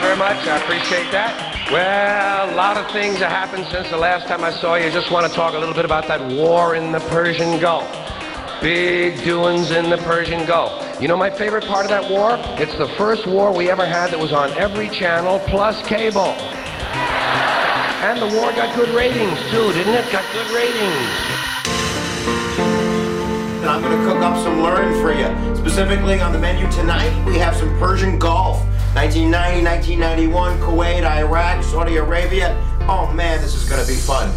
very much. I appreciate that. Well, a lot of things have happened since the last time I saw you. Just want to talk a little bit about that war in the Persian Gulf. Big doings in the Persian Gulf. You know my favorite part of that war? It's the first war we ever had that was on every channel plus cable. And the war got good ratings too, didn't it? Got good ratings. And I'm going to cook up some learning for you. Specifically on the menu tonight, we have some Persian Gulf. 1990, 1991, Kuwait, Iraq, Saudi Arabia. Oh man, this is going to be fun.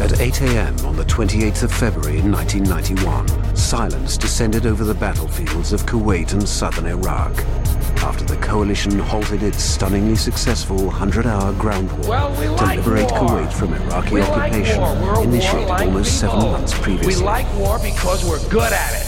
At 8 a.m. on the 28th of February 1991, silence descended over the battlefields of Kuwait and southern Iraq after the coalition halted its stunningly successful 100-hour ground war Well, we to liberate war. Kuwait from Iraqi We occupation war. Initiated warlike almost seven months previously. We like war because we're good at it.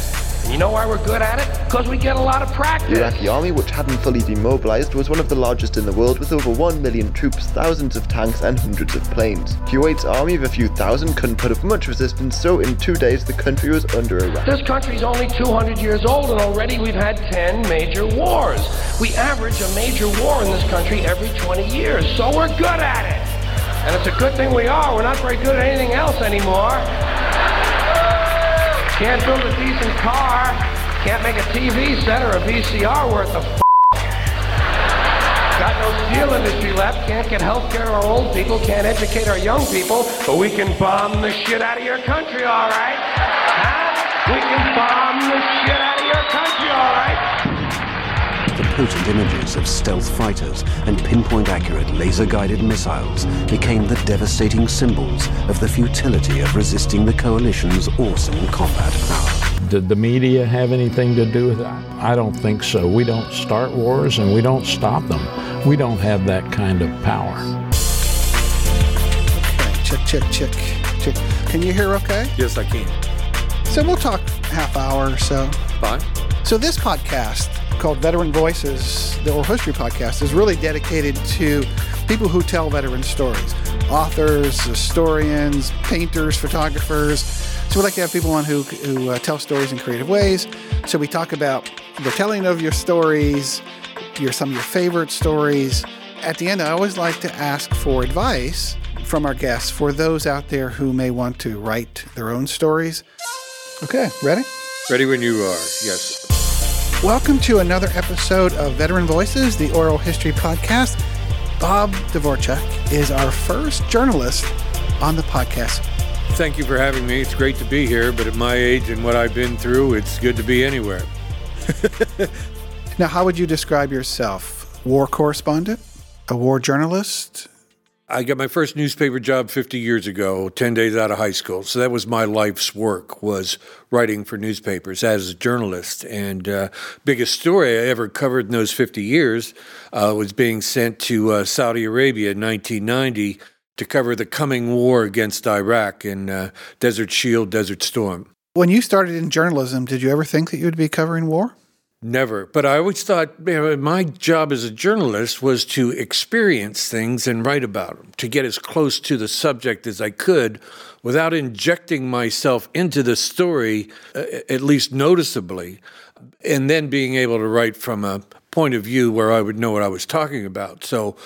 You know why we're good at it? Because we get a lot of practice. The Iraqi army, which hadn't fully demobilized, was one of the largest in the world with over 1 million troops, thousands of tanks, and hundreds of planes. Kuwait's army of a few thousand couldn't put up much resistance, so in two days the country was under arrest. This country's only 200 years old, and already we've had 10 major wars. We average a major war in this country every 20 years, so we're good at it. And it's a good thing we are. We're not very good at anything else anymore. Can't build a decent car. Can't make a TV set or a VCR worth f- Got no steel industry left. Can't get health care to our old people. Can't educate our young people. But we can bomb the shit out of your country, all right? Huh? We can bomb the shit out of your country, all right? The potent images of stealth fighters and pinpoint-accurate laser-guided missiles became the devastating symbols of the futility of resisting the coalition's awesome combat power. Did the media have anything to do with that? I don't think so. We don't start wars and we don't stop them. We don't have that kind of power. Okay, check, check, check, check. Can you hear okay? Yes, I can. So we'll talk half hour or so. Fine. So this podcast called Veteran Voices, the oral history podcast, is really dedicated to people who tell veteran stories. Authors, historians, painters, photographers. So we like to have people on who, who uh, tell stories in creative ways. So we talk about the telling of your stories, your some of your favorite stories. At the end, I always like to ask for advice from our guests for those out there who may want to write their own stories. Okay, ready? Ready when you are. Yes. Welcome to another episode of Veteran Voices, the oral history podcast. Bob Dvorchak is our first journalist on the podcast. Thank you for having me. It's great to be here, but at my age and what I've been through, it's good to be anywhere. Now, how would you describe yourself? War correspondent? A war journalist? I got my first newspaper job 50 years ago, 10 days out of high school. So that was my life's work was writing for newspapers as a journalist. And uh, biggest story I ever covered in those 50 years uh, was being sent to uh, Saudi Arabia in 1990 to cover the coming war against Iraq in uh, Desert Shield, Desert Storm. When you started in journalism, did you ever think that you would be covering war? Never. But I always thought you know, my job as a journalist was to experience things and write about them, to get as close to the subject as I could without injecting myself into the story, uh, at least noticeably, and then being able to write from a point of view where I would know what I was talking about. So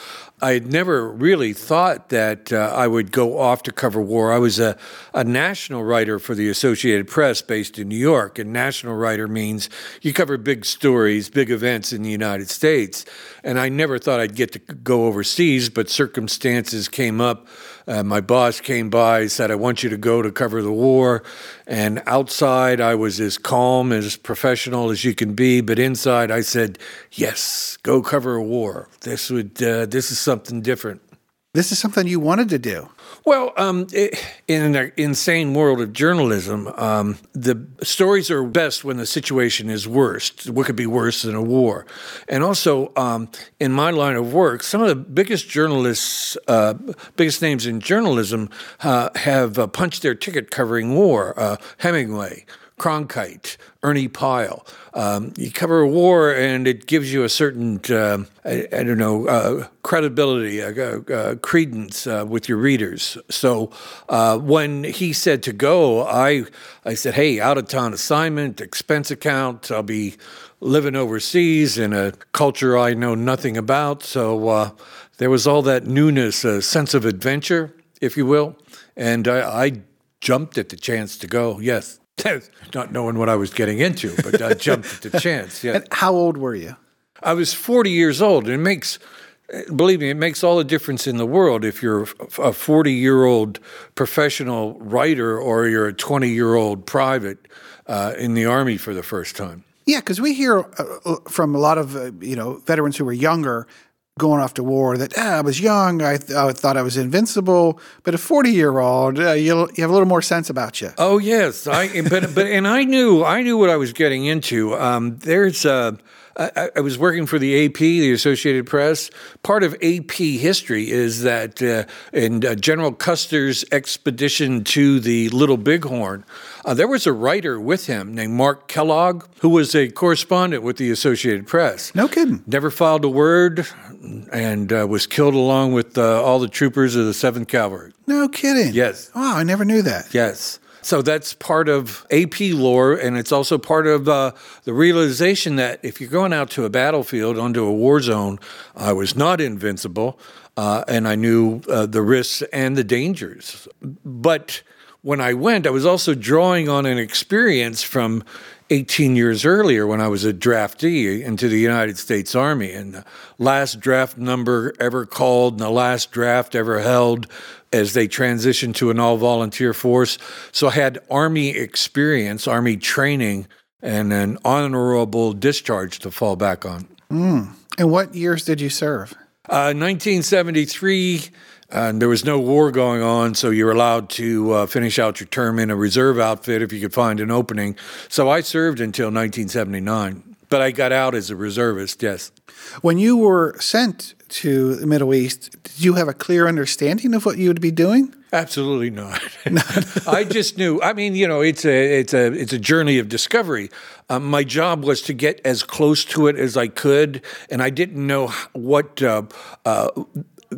I had never really thought that uh, I would go off to cover war. I was a, a national writer for the Associated Press based in New York, and national writer means you cover big stories, big events in the United States. And I never thought I'd get to go overseas, but circumstances came up. Uh, my boss came by, said, I want you to go to cover the war. And outside, I was as calm, as professional as you can be. But inside, I said, yes, go cover a war. This, would, uh, this is something different. This is something you wanted to do. Well, um, it, in an insane world of journalism, um, the stories are best when the situation is worst. What could be worse than a war? And also, um, in my line of work, some of the biggest journalists, uh, biggest names in journalism, uh, have uh, punched their ticket covering war. Uh, Hemingway, Cronkite, Ernie Pyle. Um, you cover a war, and it gives you a certain, uh, I, don't know, uh, credibility, uh, uh credence uh, with your readers. So when he said to go, I, I said, hey, out of town assignment, expense account, I'll be living overseas in a culture I know nothing about. So there was all that newness, a sense of adventure, if you will. And I, I jumped at the chance to go, yes. Not knowing what I was getting into, but I jumped at the chance. Yeah. And how old were you? I was 40 years old, it makes, believe me, it makes all the difference in the world if you're a 40 year old professional writer or you're a 20 year old private uh, in the Army for the first time. Yeah, because we hear uh, uh, from a lot of uh, you know veterans who were younger going off to war that ah, I was young, I, th- I, thought I was invincible, but a forty year old, uh, you have a little more sense about you. Oh yes, I but but and I knew I knew what I was getting into. Um, there's uh, I, I, was working for the AP, the Associated Press. Part of AP history is that uh, in uh, General Custer's expedition to the Little Bighorn, uh, there was a writer with him named Mark Kellogg, who was a correspondent with the Associated Press. No kidding. Never filed a word and uh, was killed along with uh, all the troopers of the 7th Cavalry. No kidding. Yes. Wow, I never knew that. Yes. So that's part of AP lore, and it's also part of uh, the realization that if you're going out to a battlefield, onto a war zone, I was not invincible, uh, and I knew uh, the risks and the dangers. But when I went, I was also drawing on an experience from 18 years earlier when I was a draftee into the United States Army. And the last draft number ever called and the last draft ever held as they transitioned to an all volunteer force. So I had Army experience, Army training, and an honorable discharge to fall back on. Mm. And what years did you serve? Uh, 1973. And there was no war going on, so you're allowed to uh, finish out your term in a reserve outfit if you could find an opening. So I served until 1979, but I got out as a reservist, yes. When you were sent to the Middle East, did you have a clear understanding of what you would be doing? Absolutely not. I just knew. I mean, you know, it's a it's a it's a journey of discovery. Um, my job was to get as close to it as I could, and I didn't know what uh, uh,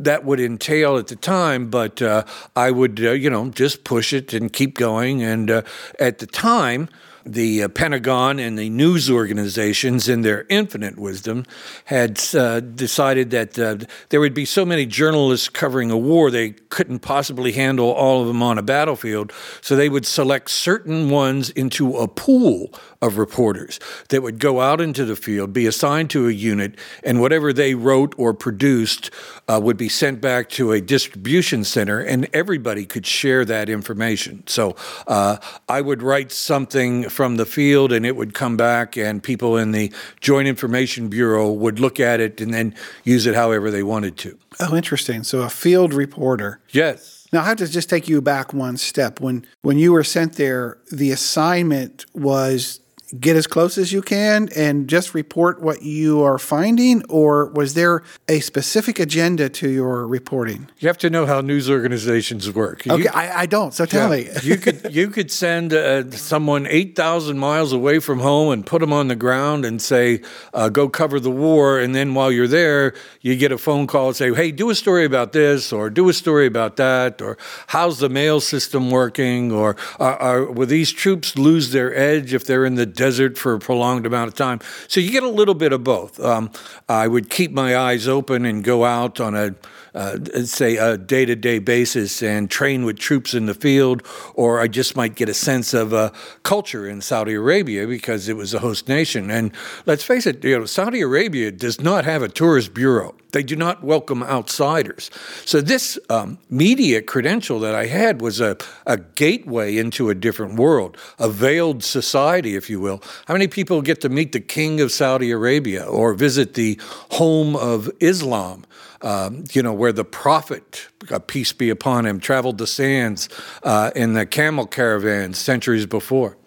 that would entail at the time, but uh, I would, uh, you know, just push it and keep going. And uh, at the time, the uh, Pentagon and the news organizations, in their infinite wisdom, had uh, decided that uh, there would be so many journalists covering a war they couldn't possibly handle all of them on a battlefield. So they would select certain ones into a pool of reporters that would go out into the field, be assigned to a unit, and whatever they wrote or produced uh, would be sent back to a distribution center, and everybody could share that information. So uh, I would write something from the field and it would come back, and people in the Joint Information Bureau would look at it and then use it however they wanted to. Oh, interesting. So a field reporter. Yes. Now I have to just take you back one step. When when you were sent there, the assignment was get as close as you can and just report what you are finding, or was there a specific agenda to your reporting? You have to know how news organizations work. Okay, you, I, I, don't. So tell yeah, me. you could you could send uh, someone eight thousand miles away from home and put them on the ground and say, uh, "Go cover the war," and then while you're there, you get a phone call and say, "Hey, do a story about this," or "Do a story about that," or "How's the mail system working?" or are, "Will these troops lose their edge if they're in the desert for a prolonged amount of time. So you get a little bit of both. Um, I would keep my eyes open and go out on a uh, say a day-to-day basis and train with troops in the field, or I just might get a sense of uh, culture in Saudi Arabia because it was a host nation. And let's face it, you know, Saudi Arabia does not have a tourist bureau. They do not welcome outsiders. So this um, media credential that I had was a, a gateway into a different world, a veiled society, if you will. How many people get to meet the king of Saudi Arabia or visit the home of Islam? Um, you know, where the prophet, uh, peace be upon him, traveled the sands uh, in the camel caravans centuries before.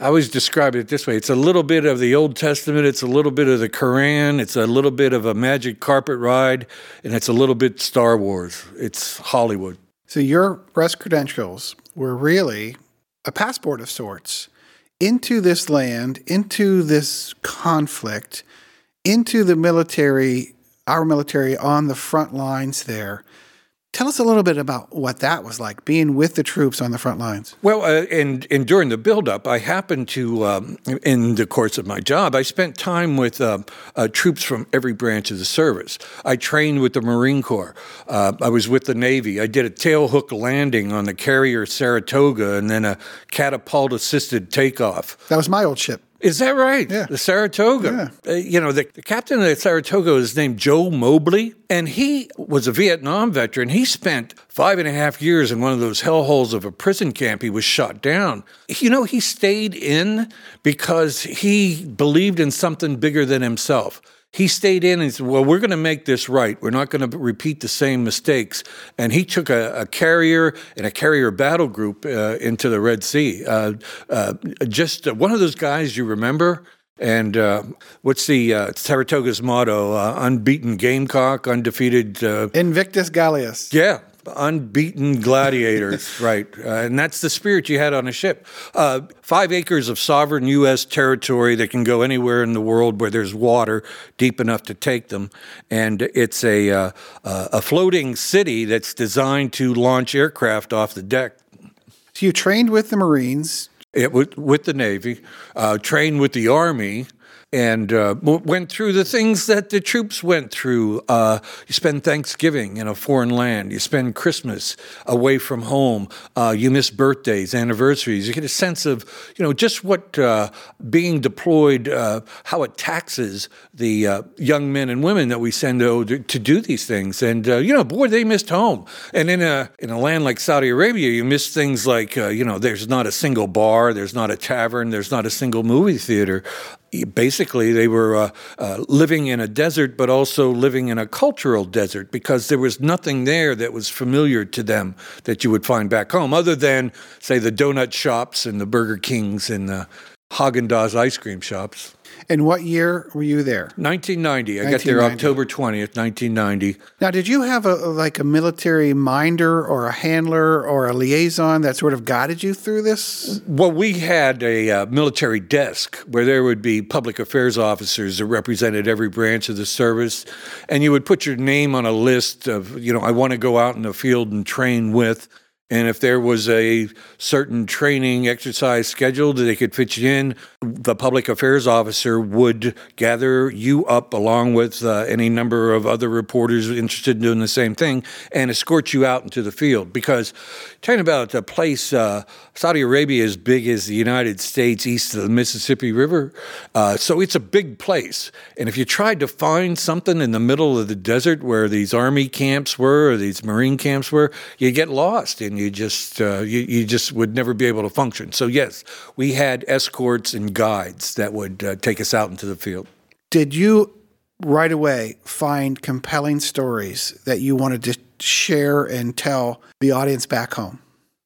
I always describe it this way it's a little bit of the Old Testament, it's a little bit of the Quran, it's a little bit of a magic carpet ride, and it's a little bit Star Wars. It's Hollywood. So your press credentials were really a passport of sorts into this land, into this conflict, into the military, our military on the front lines there. Tell us a little bit about what that was like, being with the troops on the front lines. Well, uh, and, and during the buildup, I happened to, um, in the course of my job, I spent time with uh, uh, troops from every branch of the service. I trained with the Marine Corps. Uh, I was with the Navy. I did a tailhook landing on the carrier Saratoga and then a catapult assisted takeoff. That was my old ship. Is that right? Yeah. The Saratoga. Uh, you know, the, the, captain of the Saratoga is named Joe Mobley, and he was a Vietnam veteran. He spent five and a half years in one of those hellholes of a prison camp. He was shot down. You know, he stayed in because he believed in something bigger than himself he stayed in and said, Well, we're going to make this right. We're not going to repeat the same mistakes. And he took a, a carrier and a carrier battle group uh, into the Red Sea. Uh, uh, just one of those guys you remember. And uh, what's the uh, Saratoga's motto? Uh, unbeaten gamecock, undefeated. Invictus Gallus. Yeah, unbeaten gladiators, right? Uh, and that's the spirit you had on a ship. Uh, five acres of sovereign U.S. territory that can go anywhere in the world where there's water deep enough to take them, and it's a uh, a floating city that's designed to launch aircraft off the deck. So you trained with the Marines. It with, with the Navy, uh, trained with the Army, and uh, went through the things that the troops went through. Uh, you spend Thanksgiving in a foreign land. You spend Christmas away from home. Uh, you miss birthdays, anniversaries. You get a sense of, you know, just what uh, being deployed, uh, how it taxes the uh, young men and women that we send to, to do these things. And you know, boy, they missed home. And in a in a land like Saudi Arabia, you miss things like, you know, there's not a single bar, there's not a tavern, there's not a single movie theater basically they were uh, uh, living in a desert but also living in a cultural desert because there was nothing there that was familiar to them that you would find back home other than say the donut shops and the burger kings and the haagen-dazs ice cream shops and what year were you there? 1990. I got there October 20th, 1990. Now, did you have a like a military minder or a handler or a liaison that sort of guided you through this? Well, we had a uh, military desk where there would be public affairs officers that represented every branch of the service, and you would put your name on a list of, you know, I want to go out in the field and train with and if there was a certain training exercise scheduled that they could fit you in, the public affairs officer would gather you up along with uh, any number of other reporters interested in doing the same thing and escort you out into the field. Because talking about a place, uh, Saudi Arabia is big as the United States east of the Mississippi River. Uh, so it's a big place. And if you tried to find something in the middle of the desert where these army camps were or these marine camps were, you get lost. And you just uh, you, you just would never be able to function. So yes, we had escorts and guides that would uh, take us out into the field. Did you right away find compelling stories that you wanted to share and tell the audience back home?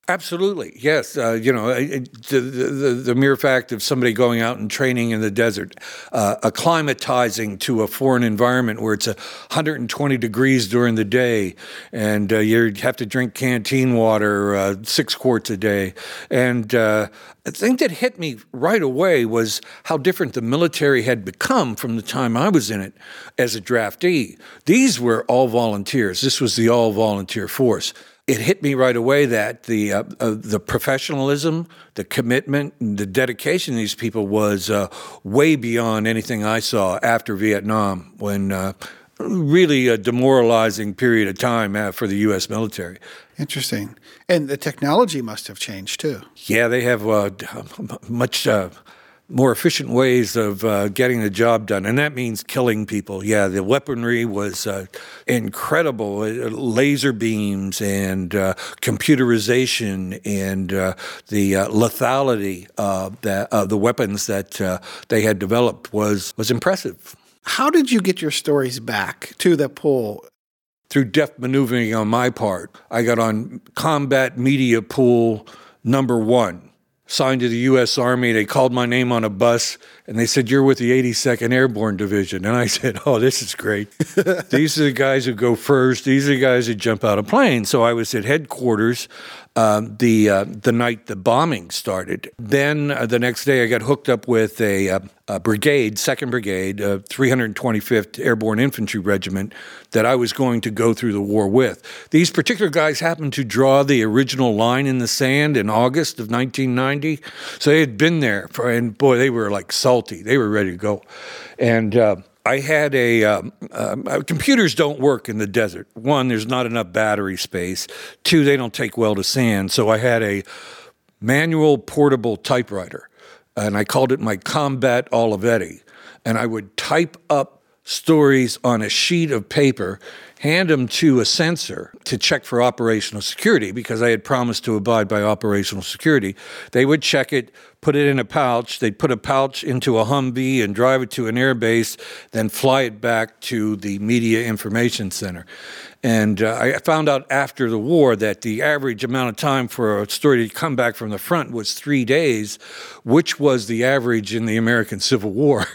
Absolutely, yes. Uh, you know, the, the, the, mere fact of somebody going out and training in the desert, uh, acclimatizing to a foreign environment where it's 120 degrees during the day, and uh, you have to drink canteen water uh, six quarts a day. And uh, the thing that hit me right away was how different the military had become from the time I was in it as a draftee. These were all volunteers. This was the all volunteer force it hit me right away that the uh, uh, the professionalism, the commitment, and the dedication of these people was uh, way beyond anything I saw after Vietnam, when uh, really a demoralizing period of time uh, for the U.S. military. Interesting, and the technology must have changed too. Yeah, they have uh, much more efficient ways of uh, getting the job done, and that means killing people. Yeah, the weaponry was uh, incredible uh, laser beams and uh, computerization and uh, the uh, lethality of the, the weapons that they had developed was, was impressive. How did you get your stories back to the pool? Through deft maneuvering on my part. I got on combat media pool number one signed to the U.S. Army. They called my name on a bus and they said, You're with the 82nd Airborne Division. And I said, Oh, this is great. These are the guys who go first. These are the guys who jump out of planes. So I was at headquarters uh, the uh, the night the bombing started. Then uh, the next day, I got hooked up with a, uh, a brigade, Second Brigade, 325th uh, Airborne Infantry Regiment, that I was going to go through the war with. These particular guys happened to draw the original line in the sand in August of 1990, so they had been there, for, and boy, they were like salty. They were ready to go, and. I had a um, uh, computers don't work in the desert. One, there's not enough battery space. Two, they don't take well to sand. So I had a manual portable typewriter, and I called it my Combat Olivetti. And I would type up stories on a sheet of paper hand them to a censor to check for operational security because I had promised to abide by operational security. They would check it, put it in a pouch. They'd put a pouch into a Humvee and drive it to an airbase, then fly it back to the Media Information Center. And uh, I found out after the war that the average amount of time for a story to come back from the front was three days, which was the average in the American Civil War.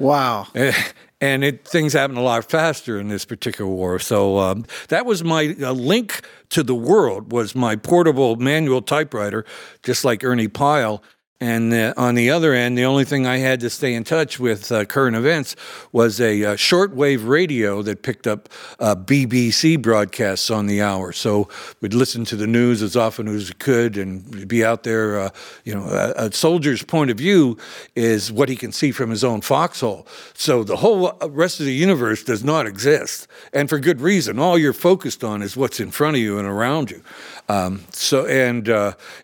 Wow. and it, things happen a lot faster in this particular war. So um, that was my uh, link to the world was my portable manual typewriter, just like Ernie Pyle. And uh, on the other end, the only thing I had to stay in touch with uh, current events was a uh, shortwave radio that picked up uh, BBC broadcasts on the hour. So we'd listen to the news as often as we could and be out there. Uh, you know, a, a, soldier's point of view is what he can see from his own foxhole. So the whole uh, rest of the universe does not exist, and for good reason. All you're focused on is what's in front of you and around you. Um, so, and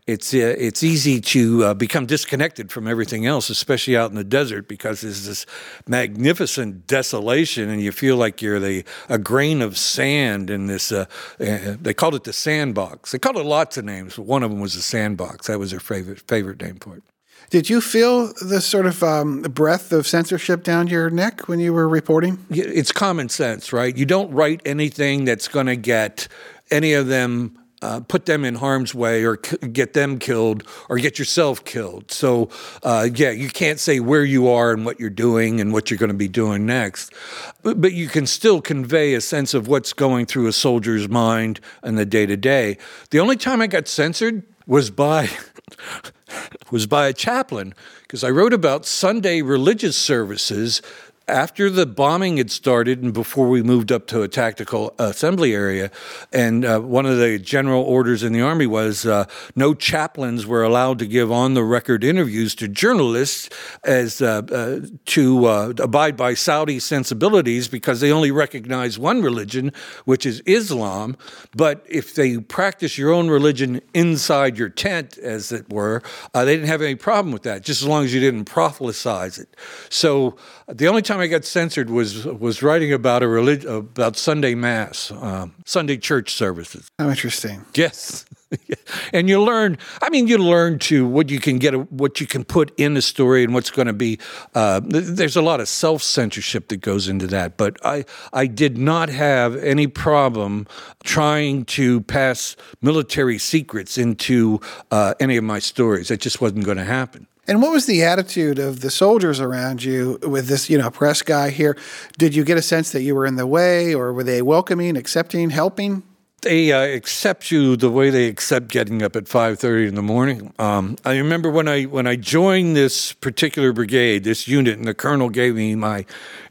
it's it's easy to become become disconnected from everything else, especially out in the desert, because there's this magnificent desolation, and you feel like you're the a grain of sand in this. Uh, uh, they called it the sandbox. They called it lots of names, but one of them was the sandbox. That was their favorite favorite name for it. Did you feel the sort of um, breath of censorship down your neck when you were reporting? It's common sense, right? You don't write anything that's going to get any of them uh, put them in harm's way or c- get them killed or get yourself killed. So, uh, yeah, you can't say where you are and what you're doing and what you're going to be doing next. But, but you can still convey a sense of what's going through a soldier's mind in the day to day. The only time I got censored was by. was by a chaplain because I wrote about Sunday religious services after the bombing had started and before we moved up to a tactical assembly area, and uh, one of the general orders in the army was uh, no chaplains were allowed to give on the record interviews to journalists as uh, uh to uh, abide by Saudi sensibilities because they only recognize one religion, which is Islam. But if they practice your own religion inside your tent, as it were, uh, they didn't have any problem with that, just as long as you didn't proselytize it. So the only time I got censored was was writing about a relig- about Sunday mass, um, Sunday church services. How interesting. Yes. and you learn. I mean, you learn to what you can get, what you can put in the story, and what's going to be. Uh, there's a lot of self censorship that goes into that, but I I did not have any problem trying to pass military secrets into uh, any of my stories. It just wasn't going to happen. And what was the attitude of the soldiers around you with this, you know, press guy here? Did you get a sense that you were in the way, or were they welcoming, accepting, helping? They uh, accept you the way they accept getting up at five thirty in the morning. Um, I remember when I when I joined this particular brigade, this unit, and the colonel gave me my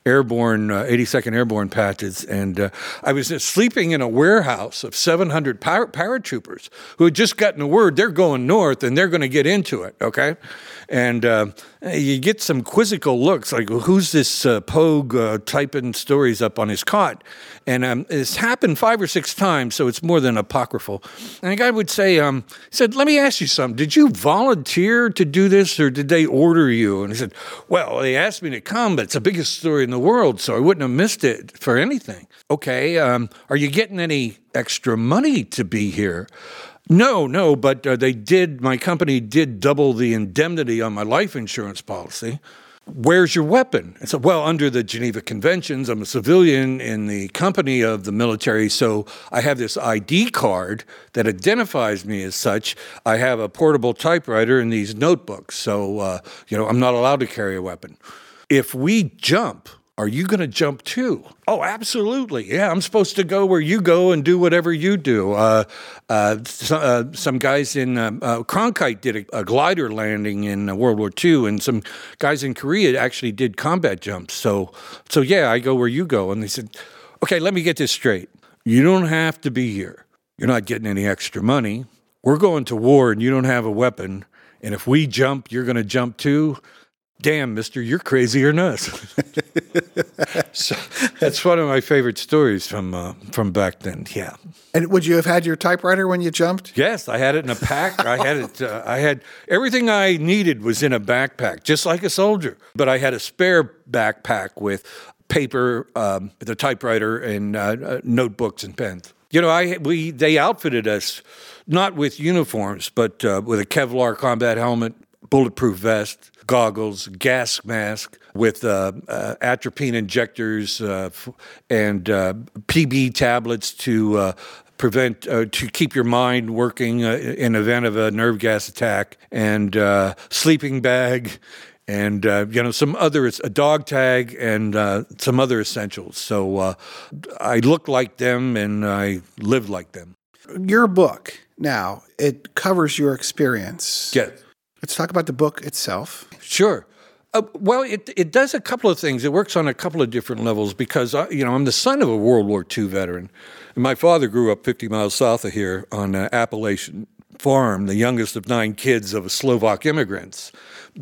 airborne, uh, 82nd Airborne patches. And uh, I was sleeping in a warehouse of 700 par- paratroopers who had just gotten the word they're going north and they're going to get into it, okay? And uh, you get some quizzical looks like, who's this uh, Pogue uh, typing stories up on his cot? And um, it's happened five or six times, so it's more than apocryphal. And the guy would say, um, he said, let me ask you something. Did you volunteer to do this or did they order you? And he said, well, they asked me to come, but it's the biggest story in the world, so I wouldn't have missed it for anything. Okay, um, are you getting any extra money to be here? No, no, but uh, they did, my company did double the indemnity on my life insurance policy. Where's your weapon? I said, well, under the Geneva Conventions, I'm a civilian in the company of the military, so I have this ID card that identifies me as such. I have a portable typewriter and these notebooks, so, uh, you know, I'm not allowed to carry a weapon. If we jump, Are you going to jump too? Oh, absolutely. Yeah, I'm supposed to go where you go and do whatever you do. Uh, uh, so, uh, some guys in uh, uh, Cronkite did a, a, glider landing in uh, World War II, and some guys in Korea actually did combat jumps. So, so yeah, I go where you go. And they said, okay, let me get this straight. You don't have to be here. You're not getting any extra money. We're going to war, and you don't have a weapon. And if we jump, you're going to jump too damn, mister, you're crazier than us. so that's one of my favorite stories from uh, from back then. Yeah. And would you have had your typewriter when you jumped? Yes, I had it in a pack. I had it. Uh, I had everything I needed was in a backpack, just like a soldier. But I had a spare backpack with paper, um, the typewriter, and uh, uh notebooks and pens. You know, I we they outfitted us not with uniforms, but uh, with a Kevlar combat helmet, bulletproof vest, goggles, gas mask with uh, uh, atropine injectors uh, and uh, PB tablets to uh, prevent uh, to keep your mind working in event of a nerve gas attack, and sleeping bag. And you know some other a dog tag and some other essentials. So I look like them and I live like them. Your book now it covers your experience. Yes Let's talk about the book itself. Sure. Uh, well, it it does a couple of things. It works on a couple of different levels because I, you know I'm the son of a World War II veteran, and my father grew up 50 miles south of here on an Appalachian farm, the youngest of nine kids of Slovak immigrants.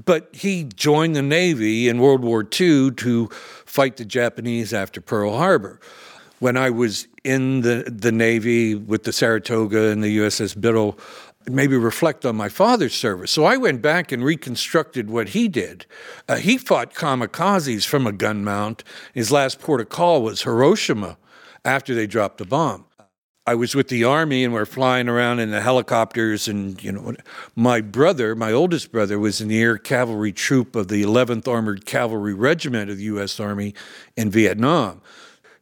But he joined the Navy in World War II to fight the Japanese after Pearl Harbor. When I was in the the Navy with the Saratoga and the USS Biddle, maybe reflect on my father's service. So I went back and reconstructed what he did. Uh, he fought kamikazes from a gun mount. His last port of call was Hiroshima after they dropped the bomb. I was with the army and we're flying around in the helicopters and you know my brother, my oldest brother was in the air cavalry troop of the 11th Armored Cavalry Regiment of the US Army in Vietnam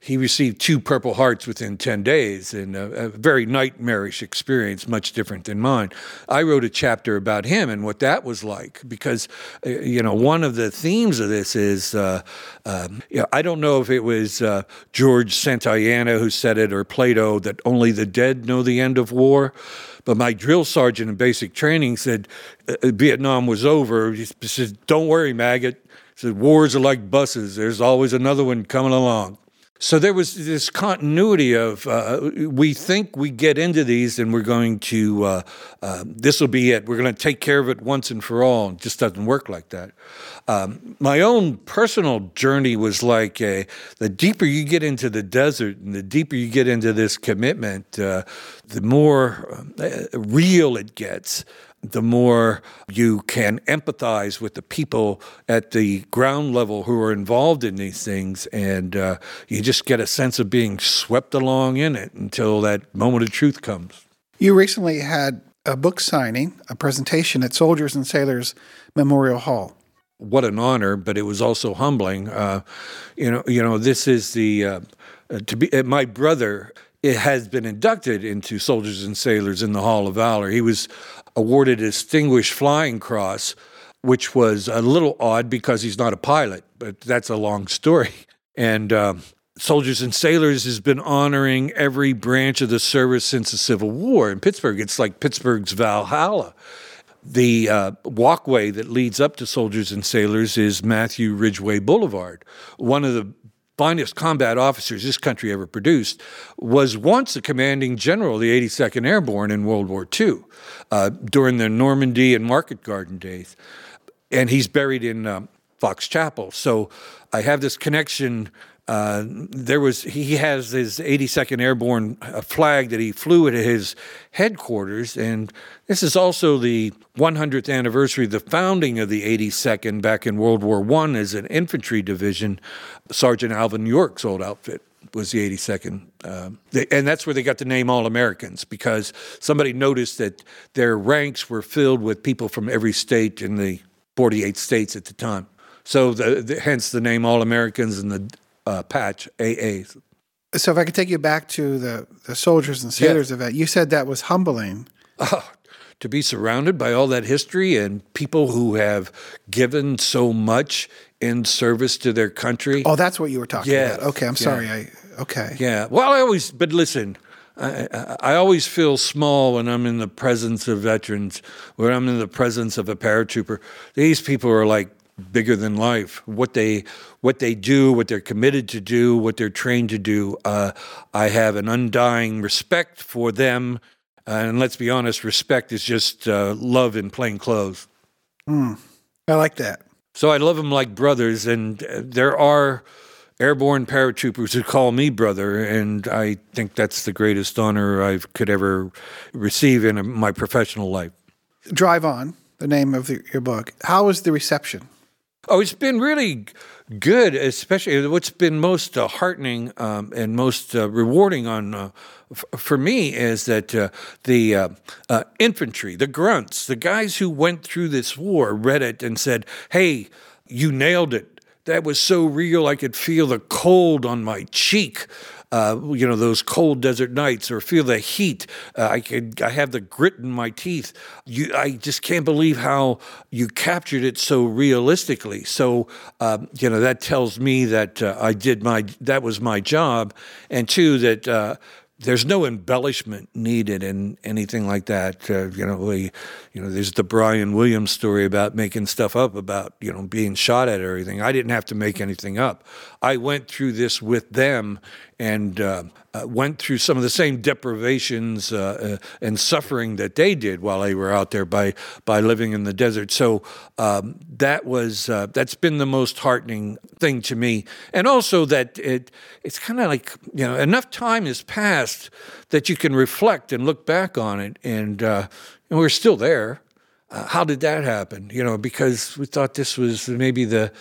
he received two Purple Hearts within 10 days and a, a, very nightmarish experience, much different than mine. I wrote a chapter about him and what that was like because, uh, you know, one of the themes of this is uh, um, you know, I don't know if it was uh, George Santayana who said it or Plato that only the dead know the end of war. But my drill sergeant in basic training said uh, uh, Vietnam was over. He said, Don't worry, maggot. He said, Wars are like buses, there's always another one coming along. So there was this continuity of uh, we think we get into these and we're going to uh, uh, this will be it. We're going to take care of it once and for all. It just doesn't work like that. Um, my own personal journey was like a, the deeper you get into the desert and the deeper you get into this commitment, uh, the more uh, real it gets the more you can empathize with the people at the ground level who are involved in these things, and uh, you just get a sense of being swept along in it until that moment of truth comes. You recently had a book signing, a presentation at Soldiers and Sailors Memorial Hall. What an honor, but it was also humbling. Uh, you know, you know, this is the uh, to be uh, my brother it has been inducted into Soldiers and Sailors in the Hall of Valor. He was awarded a Distinguished Flying Cross, which was a little odd because he's not a pilot, but that's a long story. And um, Soldiers and Sailors has been honoring every branch of the service since the Civil War in Pittsburgh. It's like Pittsburgh's Valhalla. The uh, walkway that leads up to Soldiers and Sailors is Matthew Ridgway Boulevard, one of the finest combat officers this country ever produced, was once the commanding general of the 82nd Airborne in World War II uh, during the Normandy and Market Garden days. And he's buried in um, Fox Chapel. So I have this connection uh, there was he has his 82nd Airborne uh, flag that he flew at his headquarters, and this is also the 100th anniversary of the founding of the 82nd back in World War One as an infantry division. Sergeant Alvin York's old outfit was the 82nd, uh, they, and that's where they got the name All Americans because somebody noticed that their ranks were filled with people from every state in the 48 states at the time. So the, the, hence the name All Americans and the uh, patch AA. So if I could take you back to the, the soldiers and sailors event, you said that was humbling. Oh, to be surrounded by all that history and people who have given so much in service to their country. Oh, that's what you were talking about. Okay, I'm yeah. sorry. I okay. Yeah. Well, I always, but listen, I, I, I always feel small when I'm in the presence of veterans, when I'm in the presence of a paratrooper. These people are like bigger than life. What they, what they do, what they're committed to do, what they're trained to do. Uh, I have an undying respect for them. and let's be honest, respect is just uh, love in plain clothes. I like that. So I love them like brothers, and uh, there are airborne paratroopers who call me brother, and I think that's the greatest honor I could ever receive in my professional life. Drive on. The name of the, your book. How was the reception? Oh, it's been really good, especially what's been most uh, heartening um, and most uh, rewarding on uh, f- for me is that uh, the uh, uh, infantry, the grunts, the guys who went through this war read it and said, "Hey, you nailed it. That was so real. I could feel the cold on my cheek." Uh, you know those cold desert nights, or feel the heat. Uh, I could, I have the grit in my teeth. You, I just can't believe how you captured it so realistically. So, um, you know that tells me that uh, I did my, that was my job, and two that uh, there's no embellishment needed in anything like that. Uh, you know, we, you know, there's the Brian Williams story about making stuff up about you know being shot at or everything. I didn't have to make anything up. I went through this with them and uh, uh, went through some of the same deprivations uh, uh, and suffering that they did while they were out there by by living in the desert. So um, that was uh, that's been the most heartening thing to me, and also that it it's kind of like you know enough time has passed that you can reflect and look back on it, and, uh, and we're still there. Uh, how did that happen? You know, because we thought this was maybe the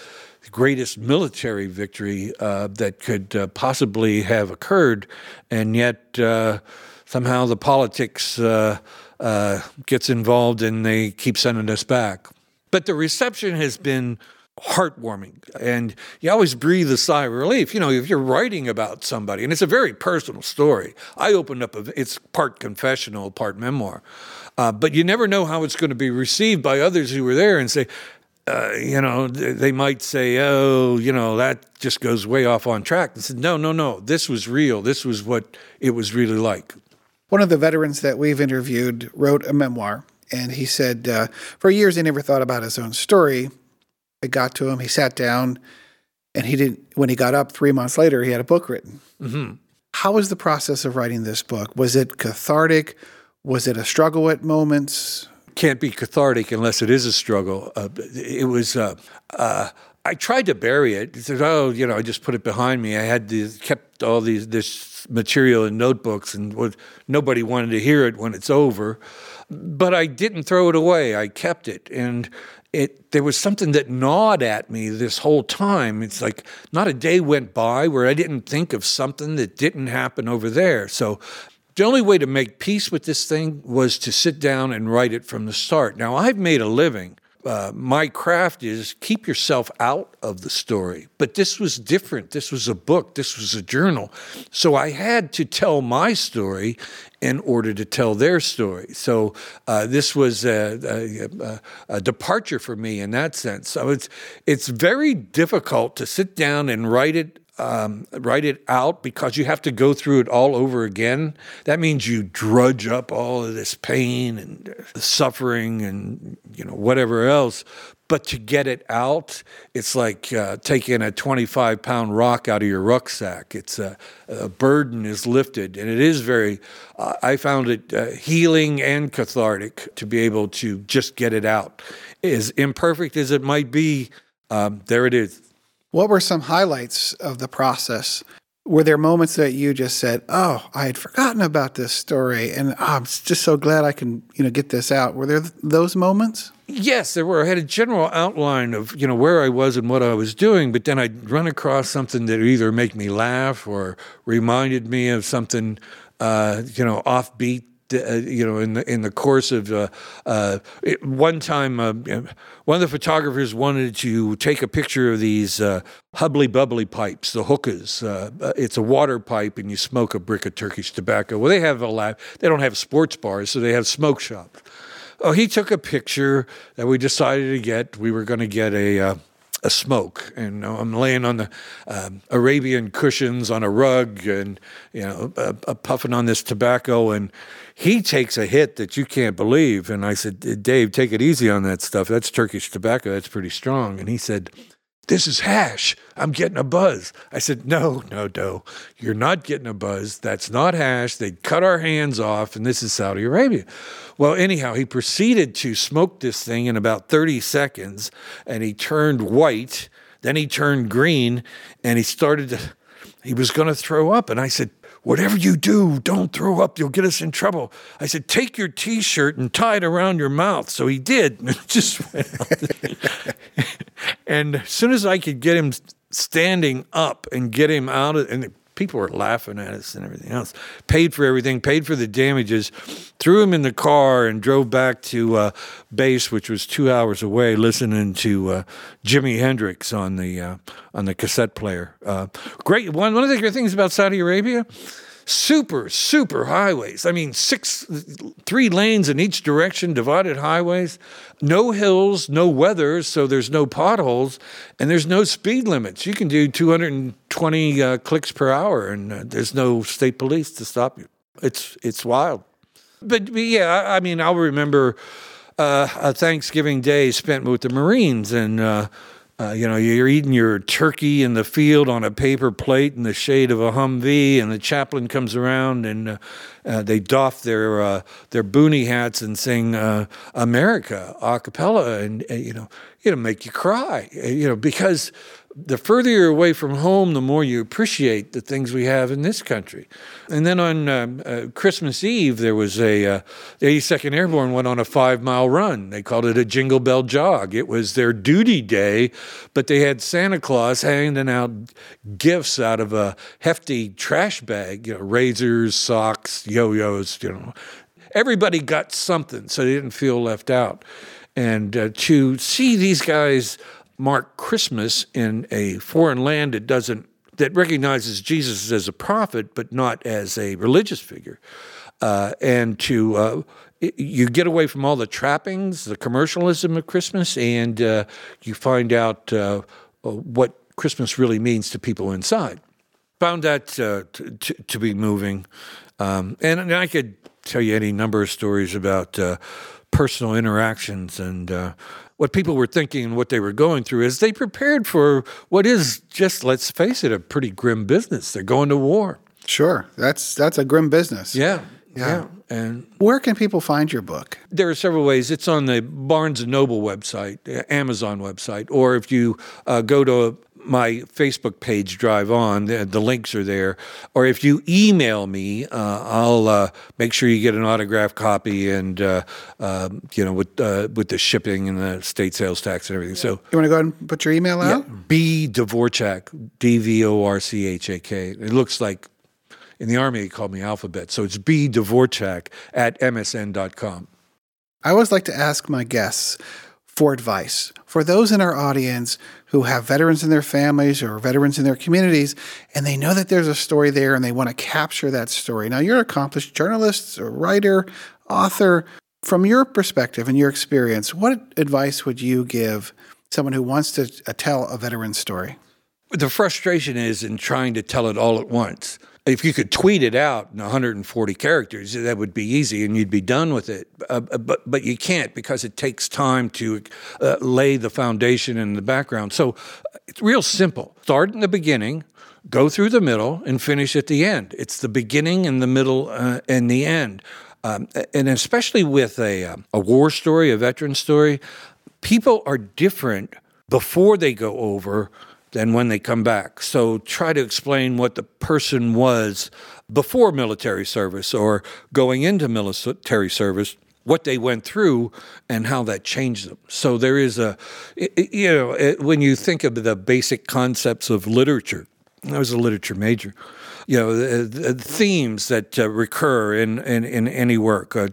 greatest military victory uh, that could uh, possibly have occurred, and yet uh, somehow the politics uh, uh, gets involved and they keep sending us back. But the reception has been heartwarming, and you always breathe a sigh of relief. You know, if you're writing about somebody, and it's a very personal story. I opened up a, it's part confessional, part memoir, uh, but you never know how it's going to be received by others who were there and say. Uh, you know, they might say, "Oh, you know, that just goes way off on track." I said, "No, no, no. This was real. This was what it was really like." One of the veterans that we've interviewed wrote a memoir, and he said uh, for years he never thought about his own story. It got to him. He sat down, and he didn't. When he got up three months later, he had a book written. How was the process of writing this book? Was it cathartic? Was it a struggle at moments? Can't be cathartic unless it is a struggle. Uh, it was. Uh, uh, I tried to bury it. I said, "Oh, you know, I just put it behind me." I had these, kept all these this material in notebooks, and nobody wanted to hear it when it's over. But I didn't throw it away. I kept it, and it there was something that gnawed at me this whole time. It's like not a day went by where I didn't think of something that didn't happen over there. So the only way to make peace with this thing was to sit down and write it from the start. Now, I've made a living. Uh, my craft is keep yourself out of the story. But this was different. This was a book, this was a journal. So I had to tell my story in order to tell their story. So uh, this was a, a, a, departure for me in that sense. So it's, it's very difficult to sit down and write it um, write it out because you have to go through it all over again. That means you drudge up all of this pain and suffering and you know whatever else. But to get it out, it's like uh, taking a 25 pound rock out of your rucksack. It's a, a burden is lifted, and it is very. Uh, I found it uh, healing and cathartic to be able to just get it out. As imperfect as it might be, um, there it is. What were some highlights of the process? Were there moments that you just said, "Oh, I had forgotten about this story, and oh, I'm just so glad I can, you know, get this out"? Were there th- those moments? Yes, there were. I had a general outline of you know where I was and what I was doing, but then I'd run across something that either made me laugh or reminded me of something uh, you know offbeat. Uh, you know, in the in the course of uh, uh, it, one time, uh, one of the photographers wanted to take a picture of these uh, hubbly bubbly pipes, the hookahs. Uh, it's a water pipe, and you smoke a brick of Turkish tobacco. Well, they have a lab. They don't have sports bars, so they have smoke shops. Oh, he took a picture that we decided to get. We were going to get a. A smoke, and I'm laying on the um, Arabian cushions on a rug, and you know, uh, uh, puffing on this tobacco, and he takes a hit that you can't believe. And I said, Dave, take it easy on that stuff. That's Turkish tobacco. That's pretty strong. And he said, this is hash. I'm getting a buzz. I said, No, no, no. You're not getting a buzz. That's not hash. They'd cut our hands off, and this is Saudi Arabia. Well, anyhow, he proceeded to smoke this thing in about 30 seconds, and he turned white. Then he turned green, and he started to, he was going to throw up. And I said, Whatever you do, don't throw up. You'll get us in trouble. I said, Take your t shirt and tie it around your mouth. So he did. And just and as soon as I could get him standing up and get him out of, and people were laughing at us and everything else. Paid for everything, paid for the damages, threw him in the car and drove back to uh, base, which was two hours away, listening to uh, Jimi Hendrix on the uh, on the cassette player. Uh, great. One one of the great things about Saudi Arabia super, super highways. I mean, six, three lanes in each direction, divided highways, no hills, no weather, so there's no potholes, and there's no speed limits. You can do 220 uh, clicks per hour, and uh, there's no state police to stop you. It's it's wild. But, but yeah, I, I, mean, I'll remember uh, a Thanksgiving day spent with the Marines, and uh, you know, you're eating your turkey in the field on a paper plate in the shade of a Humvee, and the chaplain comes around and uh, uh, they doff their uh, their boonie hats and sing uh, "America" a cappella, and uh, you know, it'll make you cry, you know, because the further you're away from home, the more you appreciate the things we have in this country. And then on um, uh, Christmas Eve, there was a uh, the 82nd Airborne went on a five mile run. They called it a Jingle Bell Jog. It was their duty day, but they had Santa Claus handing out gifts out of a hefty trash bag. You know, razors, socks, yo-yos. You know, everybody got something, so they didn't feel left out. And uh, to see these guys mark Christmas in a foreign land that doesn't that recognizes Jesus as a prophet but not as a religious figure, uh, and to uh, you get away from all the trappings, the commercialism of Christmas, and uh, you find out uh, what Christmas really means to people inside. Found that uh, to, be moving, um, and, and, I could tell you any number of stories about uh, personal interactions and what people were thinking and what they were going through as they prepared for what is just, let's face it, a pretty grim business. They're going to war. Sure, that's that's a grim business. Yeah, yeah. yeah. And where can people find your book? There are several ways. It's on the Barnes and Noble website, Amazon website, or if you uh, go to my Facebook page, Drive On. The, the, links are there. Or if you email me, uh, I'll uh, make sure you get an autographed copy, and uh, um, you know with uh, with the shipping and the state sales tax and everything. So you want to go ahead and put your email out? Yeah, B Dvorchak, D V O R C H A K. It looks like in the army they called me alphabet, so it's B Dvorchak at msn.com. I always like to ask my guests for advice for those in our audience who have veterans in their families or veterans in their communities, and they know that there's a story there and they want to capture that story. Now, you're an accomplished journalist, writer, author. From your perspective and your experience, what advice would you give someone who wants to uh, tell a veteran story? The frustration is in trying to tell it all at once if you could tweet it out in 140 characters, that would be easy and you'd be done with it. Uh, uh, but but you can't because it takes time to uh, lay the foundation in the background. So it's real simple. Start in the beginning, go through the middle, and finish at the end. It's the beginning and the middle uh, and the end. Um, and especially with a, um, a war story, a veteran story, people are different before they go over than when they come back. So try to explain what the person was before military service or going into military service, what they went through, and how that changed them. So there is a, you know, when you think of the basic concepts of literature, I was a literature major. You know, the, the themes that uh, recur in, in, in any work uh,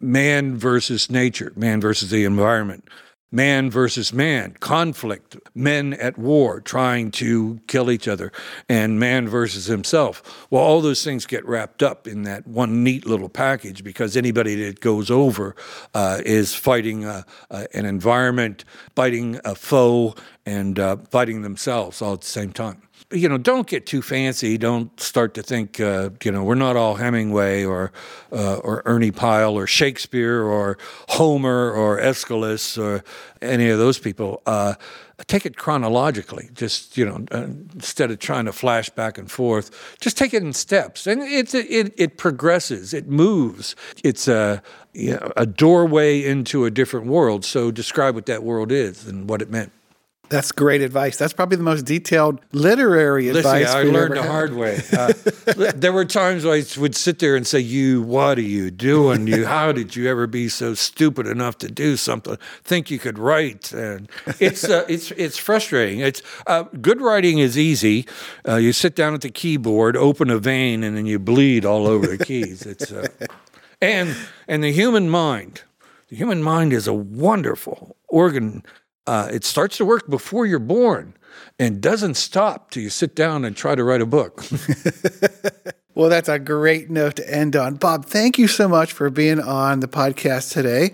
man versus nature, man versus the environment man versus man, conflict, men at war trying to kill each other, and man versus himself. Well, all those things get wrapped up in that one neat little package because anybody that goes over uh, is fighting a, a, an environment, fighting a foe, and uh, fighting themselves all at the same time you know, don't get too fancy. Don't start to think, uh, you know, we're not all Hemingway or uh, or Ernie Pyle or Shakespeare or Homer or Aeschylus or any of those people. Uh, take it chronologically. Just you know, uh, instead of trying to flash back and forth, just take it in steps, and it it it progresses. It moves. It's a you know, a doorway into a different world. So describe what that world is and what it meant. That's great advice. That's probably the most detailed literary Listen, advice. I learned the hard way. Uh, there were times I would sit there and say, "You, what are you doing? You, how did you ever be so stupid enough to do something? Think you could write?" And it's uh, it's it's frustrating. It's uh, good writing is easy. Uh, you sit down at the keyboard, open a vein, and then you bleed all over the keys. It's uh, and and the human mind. The human mind is a wonderful organ uh, it starts to work before you're born and doesn't stop till you sit down and try to write a book. well, that's a great note to end on. Bob, thank you so much for being on the podcast today.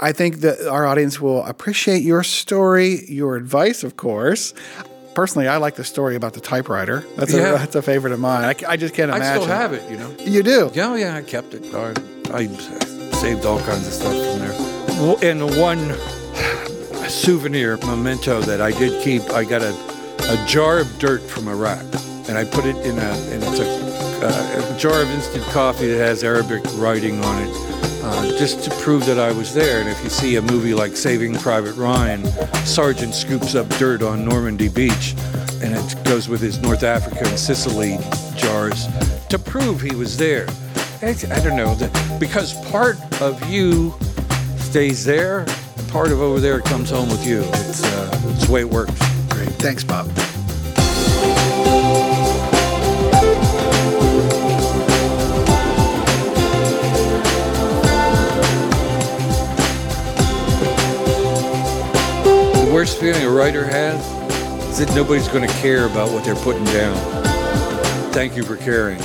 I think that our audience will appreciate your story, your advice, of course. Personally, I like the story about the typewriter. That's, yeah. a, that's a favorite of mine. I, I just can't imagine. I still have it, you know. You do? Yeah, yeah, I kept it. I, I saved all kinds of stuff from there. And one souvenir memento that I did keep. I got a, a jar of dirt from Iraq, and I put it in a, and it's a, uh, a jar of instant coffee that has Arabic writing on it, uh, just to prove that I was there. And if you see a movie like Saving Private Ryan, Sergeant scoops up dirt on Normandy Beach, and it goes with his North Africa and Sicily jars to prove he was there. I, I don't know, because part of you stays there part of over there comes home with you. It's, uh, it's the way it works. Great. Thanks, Bob. The worst feeling a writer has is that nobody's going to care about what they're putting down. Thank you for caring.